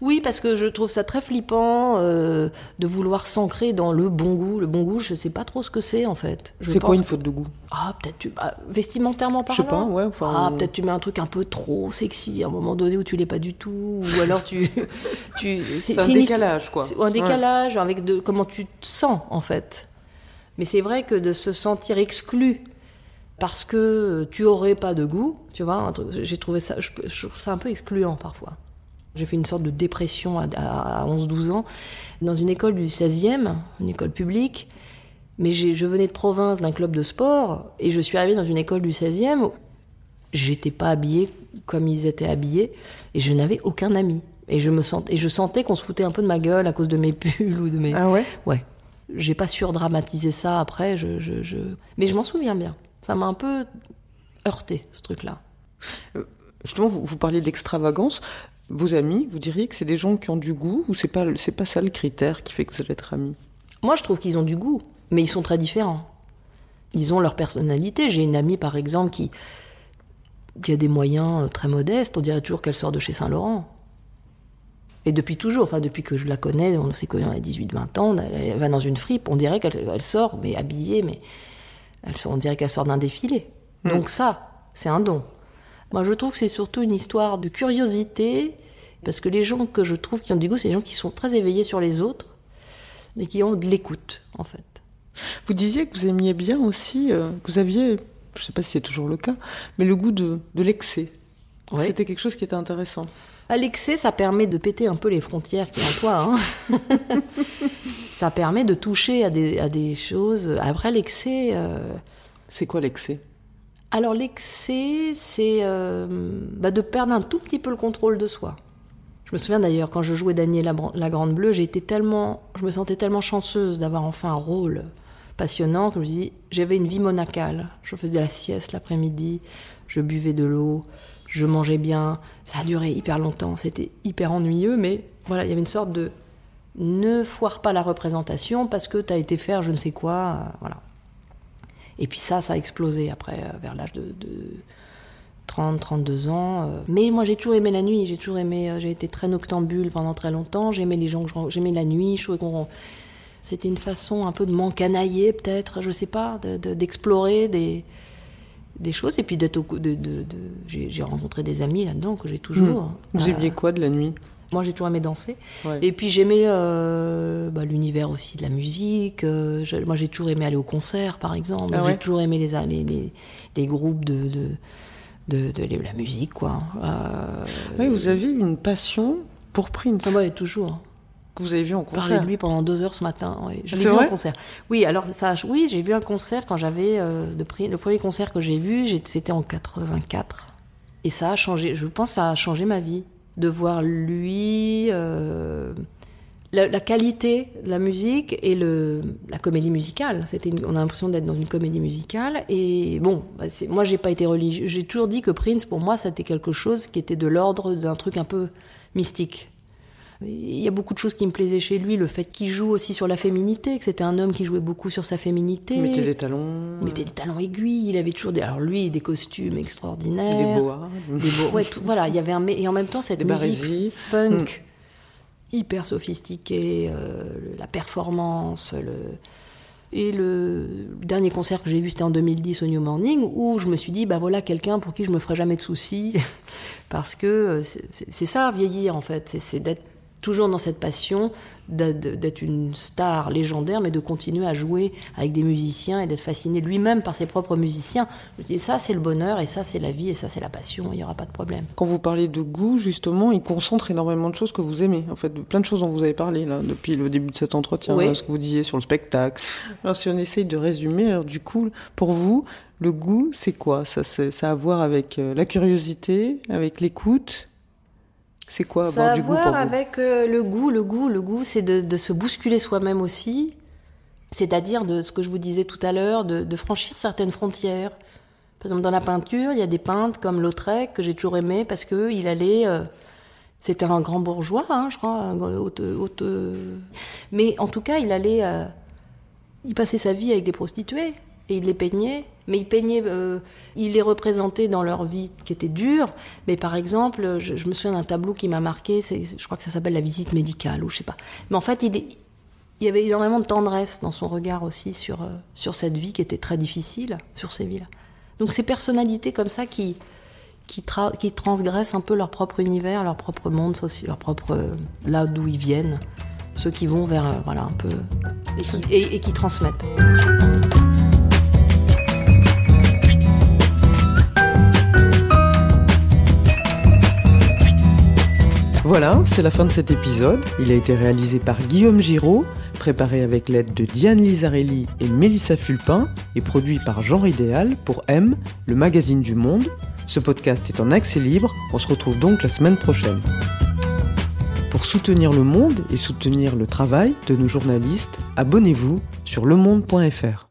Oui, parce que je trouve ça très flippant euh, de vouloir s'ancrer dans le bon goût. Le bon goût, je sais pas trop ce que c'est en fait. C'est quoi une faute de goût? Ah, peut-être tu. bah, vestimentairement Je sais parlant pas, ouais, enfin, Ah, on- peut-être tu mets un truc un peu trop sexy à un moment donné où tu l'es pas du tout. Ou alors tu. tu C'est un décalage, quoi. un Ouais. décalage avec de, comment tu te sens, en fait. Mais c'est vrai que de se sentir exclu parce que tu aurais pas de goût, tu vois, j'ai trouvé ça. Je, je trouve ça un peu excluant parfois. J'ai fait une sorte de dépression à, à 11-12 ans dans une école du 16e, une école publique. Mais je venais de province d'un club de sport et je suis arrivée dans une école du 16e. où J'étais pas habillée comme ils étaient habillés et je n'avais aucun ami. Et je me sentais, et je sentais qu'on se foutait un peu de ma gueule à cause de mes pulls ou de mes. Ah ouais? Ouais. J'ai pas surdramatisé ça après, je, je, je... mais je m'en souviens bien. Ça m'a un peu heurté, ce truc-là. Justement, vous, vous parliez d'extravagance. Vos amis, vous diriez que c'est des gens qui ont du goût ou c'est pas, c'est pas ça le critère qui fait que vous allez être amis? Moi, je trouve qu'ils ont du goût, mais ils sont très différents. Ils ont leur personnalité. J'ai une amie, par exemple, qui, qui a des moyens euh, très modestes. On dirait toujours qu'elle sort de chez Saint-Laurent. Et depuis toujours, enfin depuis que je la connais, on s'est connus, on a 18-20 ans, elle, va dans une fripe, on dirait qu'elle elle sort, mais habillée, mais elle, on dirait qu'elle sort d'un défilé. Donc ça, c'est un don. Moi, je trouve que c'est surtout une histoire de curiosité, parce que les gens que je trouve qui ont du goût, c'est des gens qui sont très éveillés sur les autres et qui ont de l'écoute, en fait. Vous disiez que vous aimiez bien aussi, euh, que vous aviez, je sais pas si c'est toujours le cas, mais le goût de, de l'excès. Oui. C'était quelque chose qui était intéressant. À l'excès, ça permet de péter un peu les frontières qui en toi. Hein. ça permet de toucher à des, à des choses. Après, l'excès. euh, C'est quoi l'excès? Alors, l'excès, c'est euh, bah, de perdre un tout petit peu le contrôle de soi. Je me souviens d'ailleurs, quand je jouais Daniel la, Grande Bleue, été tellement, je me sentais tellement chanceuse d'avoir enfin un rôle passionnant que je me dis, j'avais une vie monacale. Je faisais la sieste l'après-midi, je buvais de l'eau, je mangeais bien. Ça a duré hyper longtemps, c'était hyper ennuyeux, mais voilà, il y avait une sorte de ne foire pas la représentation parce que tu as été faire je ne sais quoi, euh, voilà. Et puis ça, ça a explosé après, euh, vers l'âge de, de 30, 32 ans. euh. Mais moi, j'ai toujours aimé la nuit. J'ai toujours aimé. euh, J'ai été très noctambule pendant très longtemps. J'aimais les gens. J'aimais la nuit. Je trouvais qu'on. C'était une façon un peu de m'encanailler, peut-être. Je sais pas, de- de- d'explorer des des choses et puis d'être au de, de, de- j'ai rencontré des amis là-dedans que j'ai toujours. Vous Euh, aimiez quoi de la nuit? Moi, j'ai toujours aimé danser. Ouais. Et puis, j'aimais euh, bah, l'univers aussi de la musique. euh, je- moi, j'ai toujours aimé aller au concert, par exemple. Ah ouais j'ai toujours aimé les, les, les, les groupes de, de, de, de- de la musique, quoi. Euh, Oui, vous avez une passion pour Prince, ah ouais, toujours. que vous avez vu en Parler concert. de lui pendant deux heures ce matin. ouais. Je l'ai vu en concert. Oui, alors ça, oui, j'ai vu un concert quand j'avais le premier concert que j'ai vu, c'était en 84. Et ça a changé. Je pense que ça a changé ma vie de voir lui. euh, la, qualité de la musique et le, la comédie musicale. C'était on a l'impression d'être dans une comédie musicale. Et bon, bah, moi, j'ai pas été religieux. J'ai toujours dit que Prince, pour moi, c'était quelque chose qui était de l'ordre d'un truc un peu mystique. Il y a beaucoup de choses qui me plaisaient chez lui, le fait qu'il joue aussi sur la féminité, que c'était un homme qui jouait beaucoup sur sa féminité. Il mettait des talons, Il mettait des talons aiguilles, il avait toujours des, alors lui, des costumes extraordinaires. des boas. Des beaux- ouais, tout- voilà, il y avait un, et en même temps cette Des musique barésies. funk, Mm. hyper sophistiquée, euh, la performance, le... Et le dernier concert que j'ai vu, c'était en 2010 au New Morning, où je me suis dit, bah voilà quelqu'un pour qui je me ferai jamais de soucis, parce que euh, c'est ça, vieillir en fait, c'est d'être toujours dans cette passion d'être une star légendaire, mais de continuer à jouer avec des musiciens et d'être fasciné lui-même par ses propres musiciens. Je dis, ça c'est le bonheur, et ça c'est la vie, et ça c'est la passion, il n'y aura pas de problème. Quand vous parlez de goût, justement, il concentre énormément de choses que vous aimez. En fait, de plein de choses dont vous avez parlé là depuis le début de cet entretien, Oui. là, ce que vous disiez sur le spectacle. Alors, si on essaye de résumer, alors du coup, pour vous, le goût, c'est quoi? Ça, c'est- ça a à voir avec euh, la curiosité, avec l'écoute. C'est quoi Ça a avoir à du goût voir pour vous avec euh, le goût. Le goût, le goût, c'est de, de se bousculer soi-même aussi. C'est-à-dire de ce que je vous disais tout à l'heure, de, de franchir certaines frontières. Par exemple, dans la peinture, il y a des peintres comme Lautrec que j'ai toujours aimé parce que il allait. euh, c'était un grand bourgeois, hein, je crois, un haute- haute- mais en tout cas, il allait. euh, il passait sa vie avec des prostituées et il les peignait. Mais il peignait, euh, il les représentait dans leur vie qui était dure. Mais par exemple, je, me souviens d'un tableau qui m'a marqué. Je crois que ça s'appelle la visite médicale ou je sais pas. Mais en fait, il, y avait énormément de tendresse dans son regard aussi sur euh, sur cette vie qui était très difficile, sur ces vies-là. Donc ces personnalités comme ça qui qui, tra- qui transgressent un peu leur propre univers, leur propre monde, leur propre euh, là d'où ils viennent, ceux qui vont vers voilà un peu et qui transmettent. Voilà, c'est la fin de cet épisode. Il a été réalisé par Guillaume Giraud, préparé avec l'aide de Diane Lizarelli et Mélissa Fulpin, et produit par Genre Idéal pour M, le magazine du monde. Ce podcast est en accès libre, on se retrouve donc la semaine prochaine. Pour soutenir le monde et soutenir le travail de nos journalistes, abonnez-vous sur lemonde.fr.